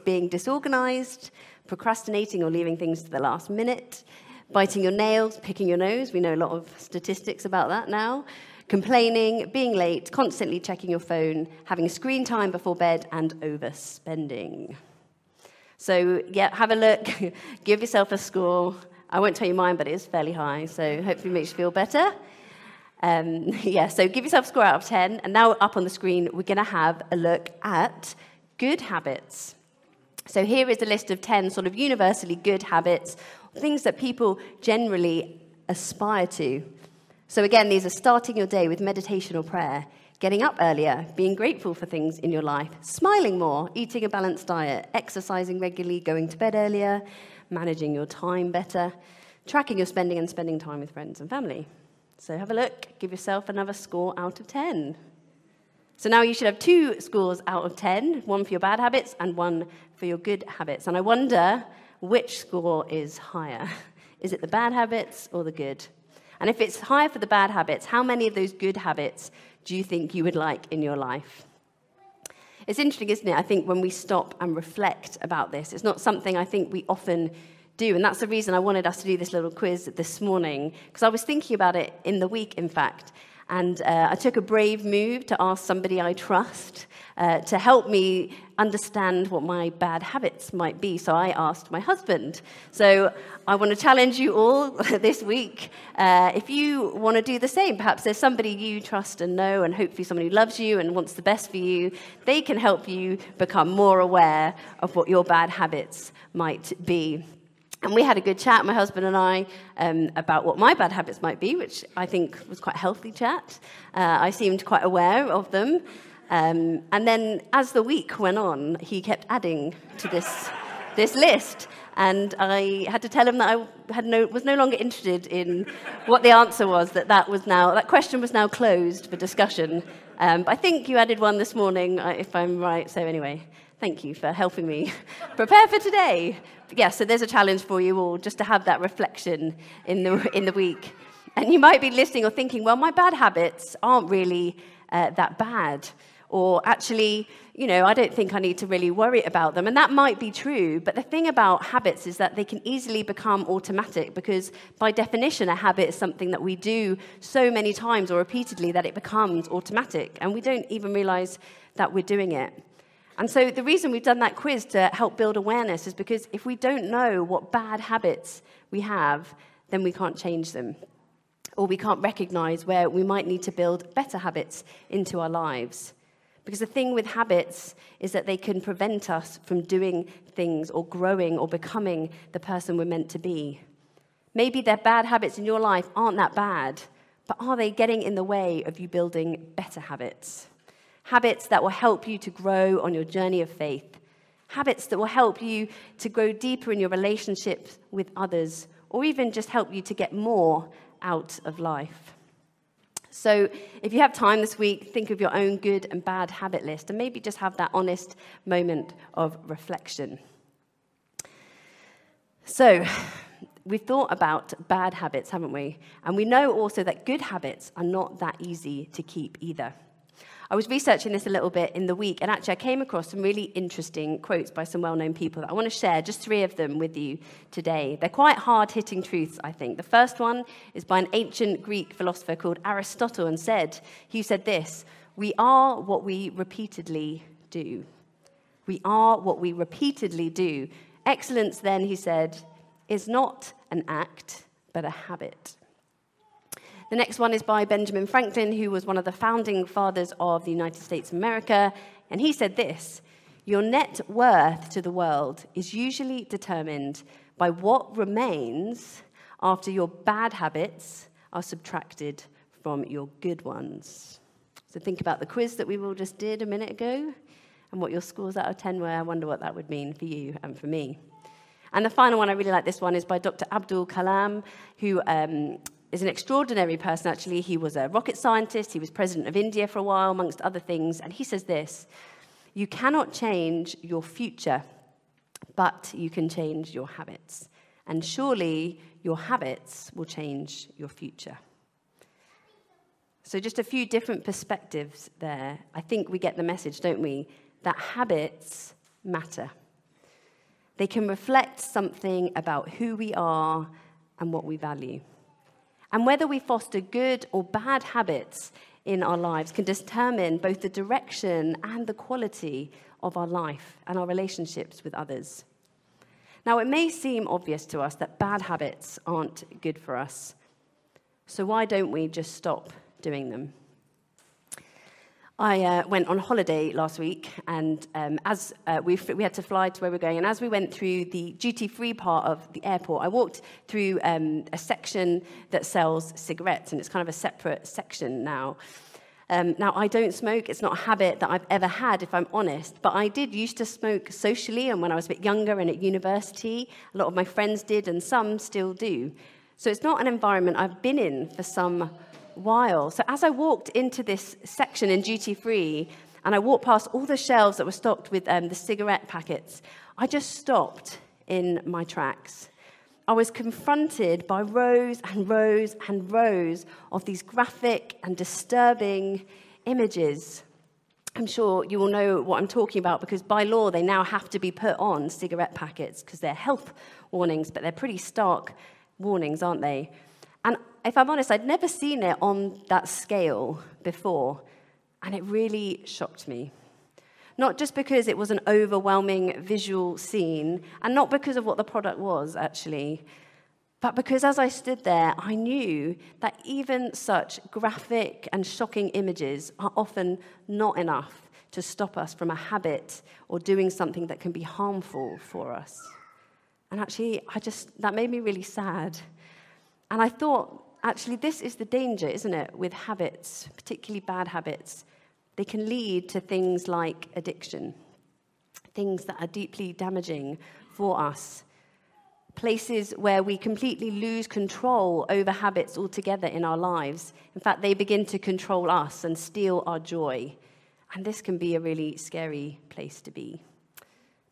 being disorganized, procrastinating or leaving things to the last minute, biting your nails, picking your nose. We know a lot of statistics about that now. Complaining, being late, constantly checking your phone, having screen time before bed, and overspending. So, yeah, have a look, give yourself a score. I won't tell you mine, but it is fairly high, so hopefully it makes you feel better. Um, yeah, so give yourself a score out of 10. And now up on the screen, we're going to have a look at good habits. So here is a list of 10 sort of universally good habits, things that people generally aspire to. So again, these are starting your day with meditation or prayer, getting up earlier, being grateful for things in your life, smiling more, eating a balanced diet, exercising regularly, going to bed earlier, managing your time better, tracking your spending and spending time with friends and family. So have a look, give yourself another score out of 10. So now you should have two scores out of 10, one for your bad habits and one for your good habits. And I wonder which score is higher. Is it the bad habits or the good? And if it's higher for the bad habits, how many of those good habits do you think you would like in your life? It's interesting, isn't it? I think when we stop and reflect about this, it's not something I think we often do. And that's the reason I wanted us to do this little quiz this morning, because I was thinking about it in the week, in fact. And uh, I took a brave move to ask somebody I trust uh, to help me understand what my bad habits might be. So I asked my husband. So I want to challenge you all this week. Uh, if you want to do the same, perhaps there's somebody you trust and know, and hopefully somebody who loves you and wants the best for you, they can help you become more aware of what your bad habits might be. And we had a good chat, my husband and I, um, about what my bad habits might be, which I think was quite a healthy chat. Uh, I seemed quite aware of them. Um, and then as the week went on, he kept adding to this, this list. And I had to tell him that I had no, was no longer interested in what the answer was, that that, was now, that question was now closed for discussion. Um, but I think you added one this morning, uh, if I'm right. So, anyway, thank you for helping me prepare for today yeah, so there's a challenge for you all just to have that reflection in the, in the week. And you might be listening or thinking, well, my bad habits aren't really uh, that bad. Or actually, you know, I don't think I need to really worry about them. And that might be true. But the thing about habits is that they can easily become automatic because, by definition, a habit is something that we do so many times or repeatedly that it becomes automatic. And we don't even realize that we're doing it. And so the reason we've done that quiz to help build awareness is because if we don't know what bad habits we have, then we can't change them. Or we can't recognize where we might need to build better habits into our lives. Because the thing with habits is that they can prevent us from doing things or growing or becoming the person we're meant to be. Maybe their bad habits in your life aren't that bad, but are they getting in the way of you building better habits? Habits that will help you to grow on your journey of faith, habits that will help you to grow deeper in your relationships with others, or even just help you to get more out of life. So, if you have time this week, think of your own good and bad habit list and maybe just have that honest moment of reflection. So, we've thought about bad habits, haven't we? And we know also that good habits are not that easy to keep either. I was researching this a little bit in the week, and actually, I came across some really interesting quotes by some well known people that I want to share, just three of them with you today. They're quite hard hitting truths, I think. The first one is by an ancient Greek philosopher called Aristotle, and said, he said this We are what we repeatedly do. We are what we repeatedly do. Excellence, then, he said, is not an act, but a habit. The next one is by Benjamin Franklin, who was one of the founding fathers of the United States of America. And he said this Your net worth to the world is usually determined by what remains after your bad habits are subtracted from your good ones. So think about the quiz that we all just did a minute ago and what your scores out of 10 were. I wonder what that would mean for you and for me. And the final one, I really like this one, is by Dr. Abdul Kalam, who um, is an extraordinary person, actually. He was a rocket scientist, he was president of India for a while, amongst other things. And he says this You cannot change your future, but you can change your habits. And surely your habits will change your future. So, just a few different perspectives there. I think we get the message, don't we? That habits matter. They can reflect something about who we are and what we value. And whether we foster good or bad habits in our lives can determine both the direction and the quality of our life and our relationships with others. Now, it may seem obvious to us that bad habits aren't good for us. So, why don't we just stop doing them? I uh, went on holiday last week, and um, as uh, we, we had to fly to where we we're going, and as we went through the duty free part of the airport, I walked through um, a section that sells cigarettes, and it's kind of a separate section now. Um, now, I don't smoke. It's not a habit that I've ever had, if I'm honest. But I did used to smoke socially, and when I was a bit younger and at university, a lot of my friends did, and some still do. So it's not an environment I've been in for some while. So as I walked into this section in duty free, and I walked past all the shelves that were stocked with um, the cigarette packets, I just stopped in my tracks. I was confronted by rows and rows and rows of these graphic and disturbing images. I'm sure you will know what I'm talking about because by law they now have to be put on cigarette packets because they're health warnings, but they're pretty stark warnings, aren't they? And if I'm honest, I'd never seen it on that scale before, and it really shocked me. Not just because it was an overwhelming visual scene, and not because of what the product was, actually, but because as I stood there, I knew that even such graphic and shocking images are often not enough to stop us from a habit or doing something that can be harmful for us. And actually, I just, that made me really sad. And I thought, actually, this is the danger, isn't it, with habits, particularly bad habits. They can lead to things like addiction, things that are deeply damaging for us, places where we completely lose control over habits altogether in our lives. In fact, they begin to control us and steal our joy. And this can be a really scary place to be.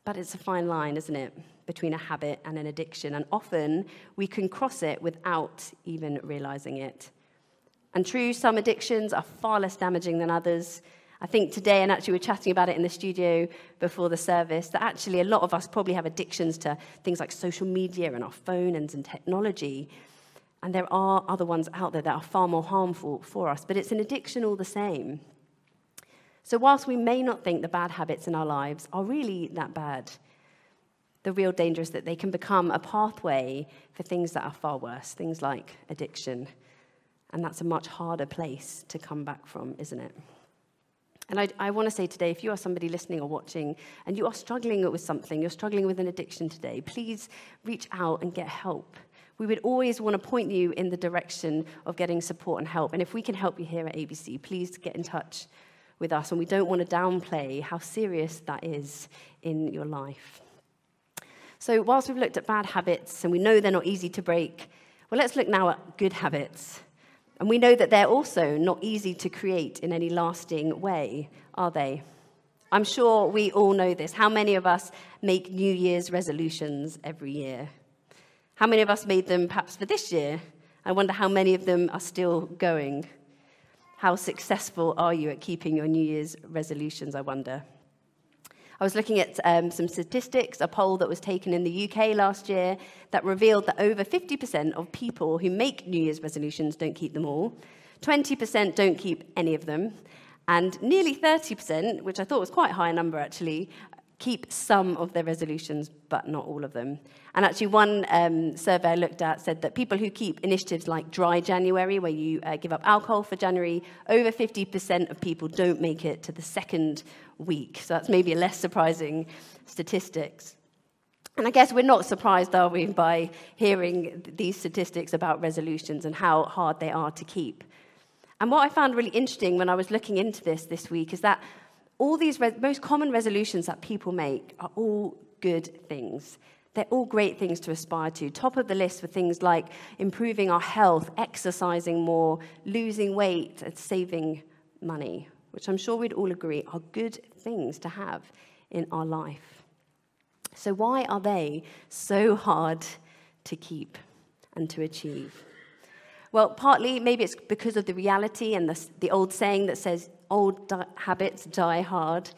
But it's a fine line, isn't it? between a habit and an addiction, and often we can cross it without even realizing it. And true, some addictions are far less damaging than others. I think today, and actually, we're chatting about it in the studio before the service, that actually a lot of us probably have addictions to things like social media and our phones and technology. And there are other ones out there that are far more harmful for us, but it's an addiction all the same. So, whilst we may not think the bad habits in our lives are really that bad, the real danger is that they can become a pathway for things that are far worse, things like addiction. And that's a much harder place to come back from, isn't it? And I, I want to say today, if you are somebody listening or watching and you are struggling with something, you're struggling with an addiction today, please reach out and get help. We would always want to point you in the direction of getting support and help. And if we can help you here at ABC, please get in touch with us. And we don't want to downplay how serious that is in your life. So, whilst we've looked at bad habits and we know they're not easy to break, well, let's look now at good habits. And we know that they're also not easy to create in any lasting way, are they? I'm sure we all know this. How many of us make New Year's resolutions every year? How many of us made them perhaps for this year? I wonder how many of them are still going. How successful are you at keeping your New Year's resolutions, I wonder? I was looking at um, some statistics, a poll that was taken in the UK last year that revealed that over 50% of people who make New Year's resolutions don't keep them all, 20% don't keep any of them, and nearly 30%, which I thought was quite a high number actually, keep some of their resolutions, but not all of them. And actually, one um, survey I looked at said that people who keep initiatives like Dry January, where you uh, give up alcohol for January, over 50% of people don't make it to the second week. So that's maybe a less surprising statistics. And I guess we're not surprised, are we, by hearing these statistics about resolutions and how hard they are to keep. And what I found really interesting when I was looking into this this week is that all these re- most common resolutions that people make are all good things. They're all great things to aspire to. Top of the list for things like improving our health, exercising more, losing weight, and saving money, which I'm sure we'd all agree are good things to have in our life. So, why are they so hard to keep and to achieve? Well, partly maybe it's because of the reality and the, the old saying that says old di- habits die hard.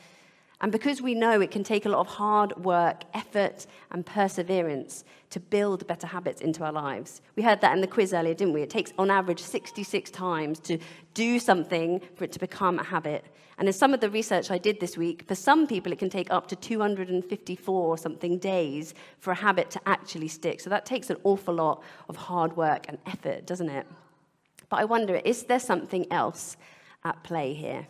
And because we know it can take a lot of hard work, effort, and perseverance to build better habits into our lives. We heard that in the quiz earlier, didn't we? It takes, on average, 66 times to do something for it to become a habit. And in some of the research I did this week, for some people, it can take up to 254 or something days for a habit to actually stick. So that takes an awful lot of hard work and effort, doesn't it? But I wonder, is there something else at play here?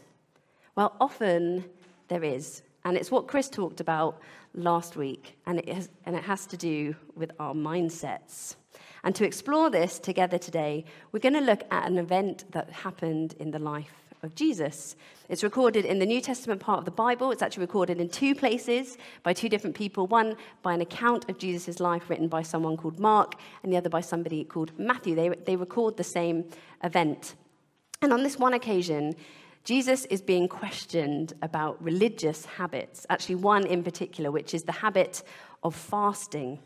Well, often there is. And it's what Chris talked about last week, and it, has, and it has to do with our mindsets. And to explore this together today, we're going to look at an event that happened in the life of Jesus. It's recorded in the New Testament part of the Bible. It's actually recorded in two places by two different people one by an account of Jesus' life written by someone called Mark, and the other by somebody called Matthew. They, they record the same event. And on this one occasion, Jesus is being questioned about religious habits, actually, one in particular, which is the habit of fasting.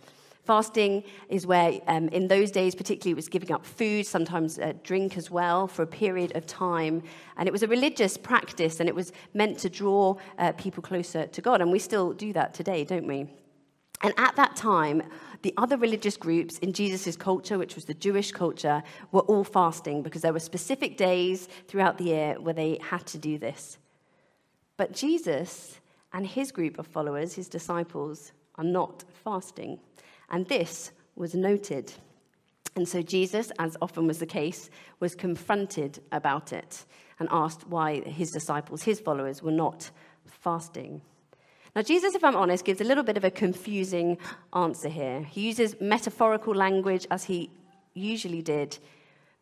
Fasting is where, um, in those days, particularly, it was giving up food, sometimes uh, drink as well, for a period of time. And it was a religious practice, and it was meant to draw uh, people closer to God. And we still do that today, don't we? And at that time, the other religious groups in Jesus' culture, which was the Jewish culture, were all fasting because there were specific days throughout the year where they had to do this. But Jesus and his group of followers, his disciples, are not fasting. And this was noted. And so Jesus, as often was the case, was confronted about it and asked why his disciples, his followers, were not fasting. Now, Jesus, if I'm honest, gives a little bit of a confusing answer here. He uses metaphorical language as he usually did.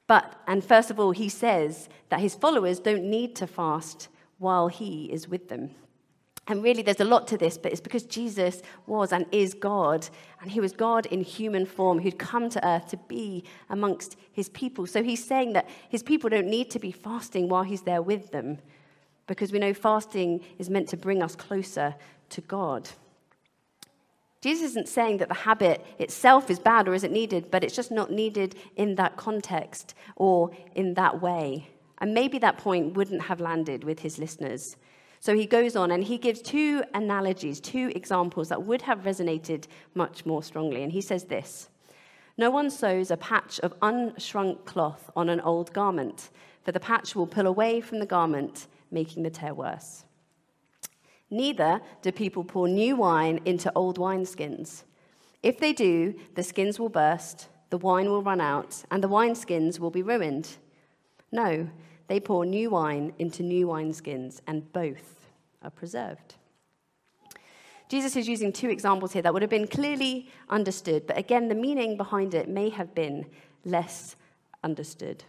But, and first of all, he says that his followers don't need to fast while he is with them. And really, there's a lot to this, but it's because Jesus was and is God, and he was God in human form who'd come to earth to be amongst his people. So he's saying that his people don't need to be fasting while he's there with them, because we know fasting is meant to bring us closer to God. Jesus isn't saying that the habit itself is bad or isn't needed, but it's just not needed in that context or in that way. And maybe that point wouldn't have landed with his listeners. So he goes on and he gives two analogies, two examples that would have resonated much more strongly. And he says this No one sews a patch of unshrunk cloth on an old garment, for the patch will pull away from the garment, making the tear worse. Neither do people pour new wine into old wineskins. If they do, the skins will burst, the wine will run out, and the wineskins will be ruined. No, they pour new wine into new wineskins, and both are preserved. Jesus is using two examples here that would have been clearly understood, but again, the meaning behind it may have been less understood.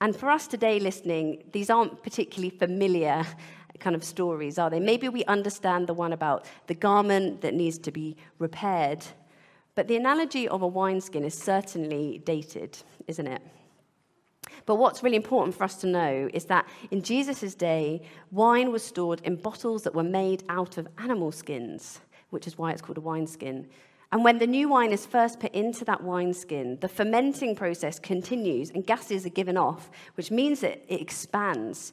And for us today listening, these aren't particularly familiar kind of stories, are they? Maybe we understand the one about the garment that needs to be repaired, but the analogy of a wineskin is certainly dated, isn't it? But what's really important for us to know is that in Jesus' day, wine was stored in bottles that were made out of animal skins, which is why it's called a wineskin. And when the new wine is first put into that wineskin, the fermenting process continues and gases are given off, which means that it expands.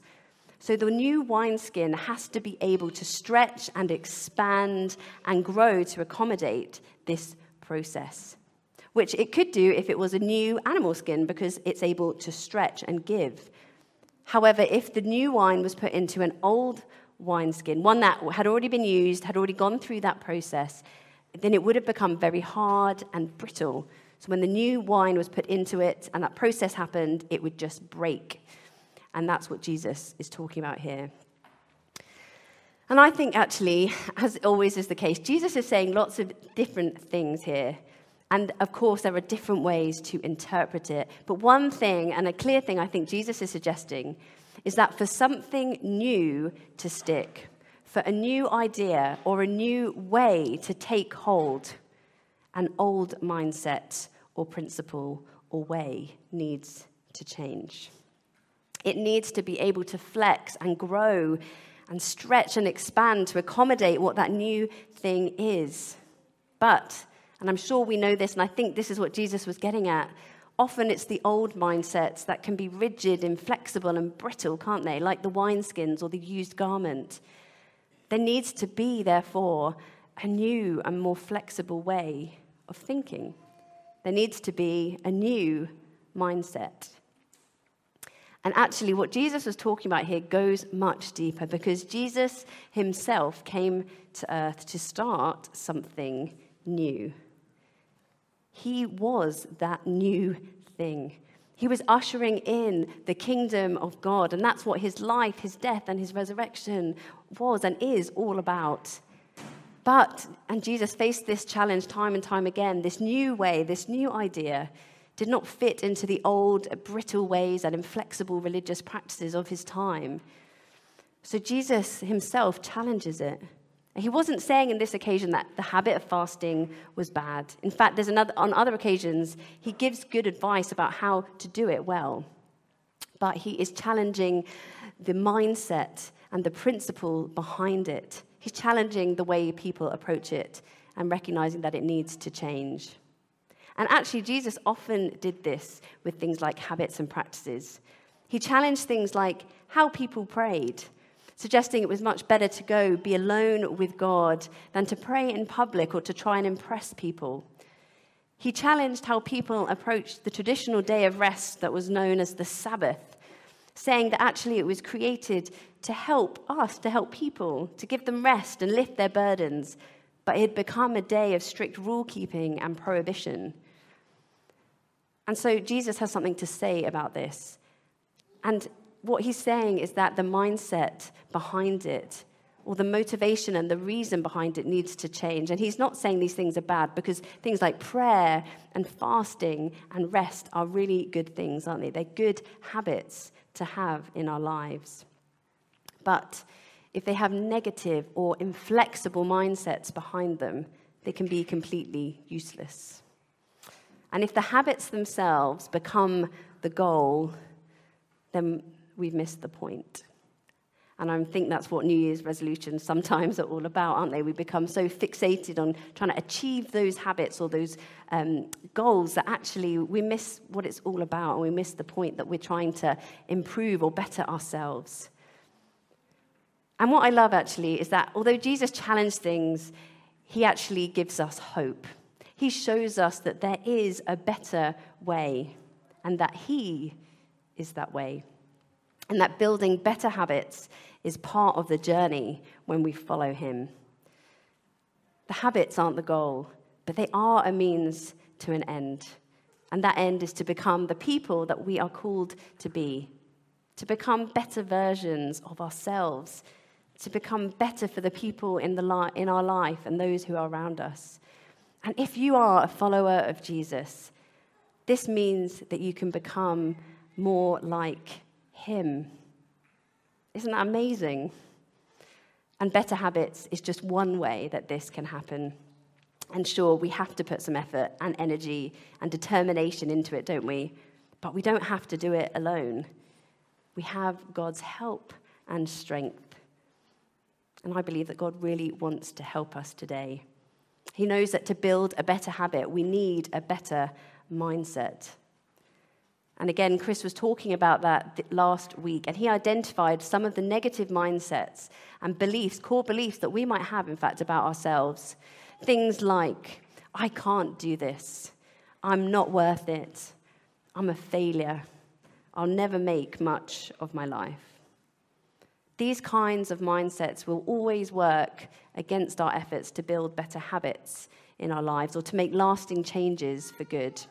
So the new wineskin has to be able to stretch and expand and grow to accommodate this process, which it could do if it was a new animal skin because it's able to stretch and give. However, if the new wine was put into an old wineskin, one that had already been used, had already gone through that process, then it would have become very hard and brittle. So when the new wine was put into it and that process happened, it would just break. And that's what Jesus is talking about here. And I think, actually, as always is the case, Jesus is saying lots of different things here. And of course, there are different ways to interpret it. But one thing, and a clear thing I think Jesus is suggesting, is that for something new to stick, for a new idea or a new way to take hold, an old mindset or principle or way needs to change. It needs to be able to flex and grow and stretch and expand to accommodate what that new thing is. But, and I'm sure we know this, and I think this is what Jesus was getting at. Often it's the old mindsets that can be rigid, inflexible, and brittle, can't they? Like the wineskins or the used garment. There needs to be, therefore, a new and more flexible way of thinking. There needs to be a new mindset. And actually, what Jesus was talking about here goes much deeper because Jesus himself came to earth to start something new. He was that new thing. He was ushering in the kingdom of God, and that's what his life, his death, and his resurrection was and is all about. But, and Jesus faced this challenge time and time again this new way, this new idea did not fit into the old, brittle ways and inflexible religious practices of his time. So Jesus himself challenges it. He wasn't saying in this occasion that the habit of fasting was bad. In fact, there's another, on other occasions, he gives good advice about how to do it well. But he is challenging the mindset and the principle behind it. He's challenging the way people approach it and recognizing that it needs to change. And actually, Jesus often did this with things like habits and practices. He challenged things like how people prayed, suggesting it was much better to go be alone with God than to pray in public or to try and impress people. He challenged how people approached the traditional day of rest that was known as the Sabbath, saying that actually it was created to help us, to help people, to give them rest and lift their burdens, but it had become a day of strict rule keeping and prohibition. And so Jesus has something to say about this. And what he's saying is that the mindset behind it, or the motivation and the reason behind it, needs to change. And he's not saying these things are bad because things like prayer and fasting and rest are really good things, aren't they? They're good habits to have in our lives. But if they have negative or inflexible mindsets behind them, they can be completely useless. And if the habits themselves become the goal, then we've missed the point. And I think that's what New Year's resolutions sometimes are all about, aren't they? We become so fixated on trying to achieve those habits or those um, goals that actually we miss what it's all about and we miss the point that we're trying to improve or better ourselves. And what I love actually is that although Jesus challenged things, he actually gives us hope he shows us that there is a better way and that he is that way. And that building better habits is part of the journey when we follow him. The habits aren't the goal, but they are a means to an end. And that end is to become the people that we are called to be, to become better versions of ourselves, to become better for the people in, the li- in our life and those who are around us. And if you are a follower of Jesus, this means that you can become more like him. Isn't that amazing? And better habits is just one way that this can happen. And sure, we have to put some effort and energy and determination into it, don't we? But we don't have to do it alone. We have God's help and strength. And I believe that God really wants to help us today. He knows that to build a better habit, we need a better mindset. And again, Chris was talking about that last week, and he identified some of the negative mindsets and beliefs, core beliefs that we might have, in fact, about ourselves. Things like, I can't do this, I'm not worth it, I'm a failure, I'll never make much of my life. These kinds of mindsets will always work against our efforts to build better habits in our lives or to make lasting changes for good.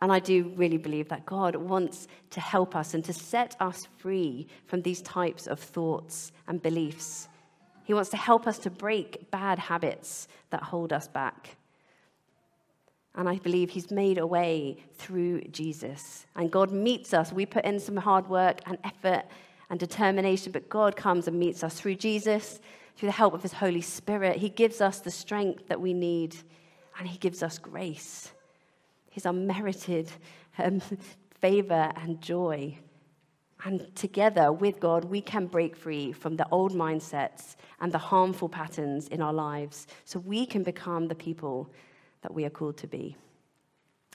And I do really believe that God wants to help us and to set us free from these types of thoughts and beliefs. He wants to help us to break bad habits that hold us back. And I believe He's made a way through Jesus. And God meets us. We put in some hard work and effort and determination, but God comes and meets us through Jesus, through the help of His Holy Spirit. He gives us the strength that we need, and He gives us grace, His unmerited um, favor and joy. And together with God, we can break free from the old mindsets and the harmful patterns in our lives so we can become the people that we are called to be.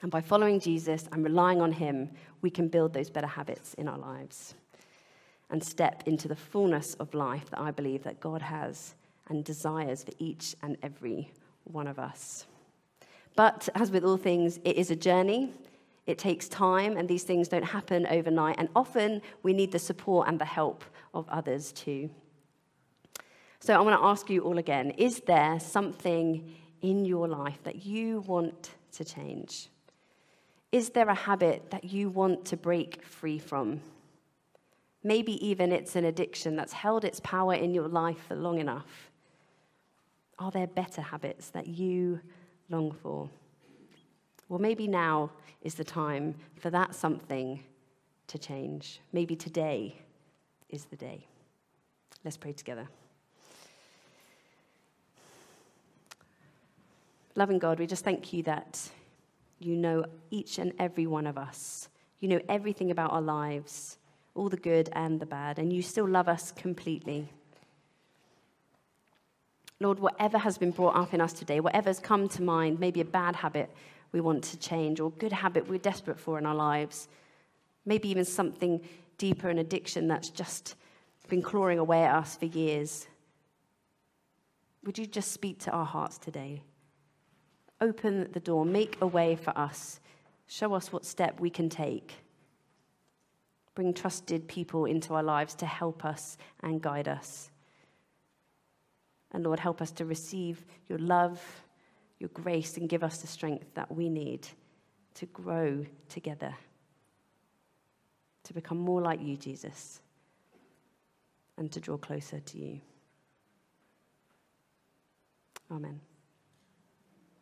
And by following Jesus and relying on Him, we can build those better habits in our lives. And step into the fullness of life that I believe that God has and desires for each and every one of us. But as with all things, it is a journey. It takes time, and these things don't happen overnight. And often we need the support and the help of others too. So I want to ask you all again is there something in your life that you want to change? Is there a habit that you want to break free from? Maybe even it's an addiction that's held its power in your life for long enough. Are there better habits that you long for? Well, maybe now is the time for that something to change. Maybe today is the day. Let's pray together. Loving God, we just thank you that you know each and every one of us. You know everything about our lives, all the good and the bad, and you still love us completely. Lord, whatever has been brought up in us today, whatever's come to mind, maybe a bad habit we want to change or good habit we're desperate for in our lives, maybe even something deeper, an addiction that's just been clawing away at us for years. Would you just speak to our hearts today? Open the door, make a way for us, show us what step we can take. Bring trusted people into our lives to help us and guide us. And Lord, help us to receive your love, your grace, and give us the strength that we need to grow together, to become more like you, Jesus, and to draw closer to you. Amen.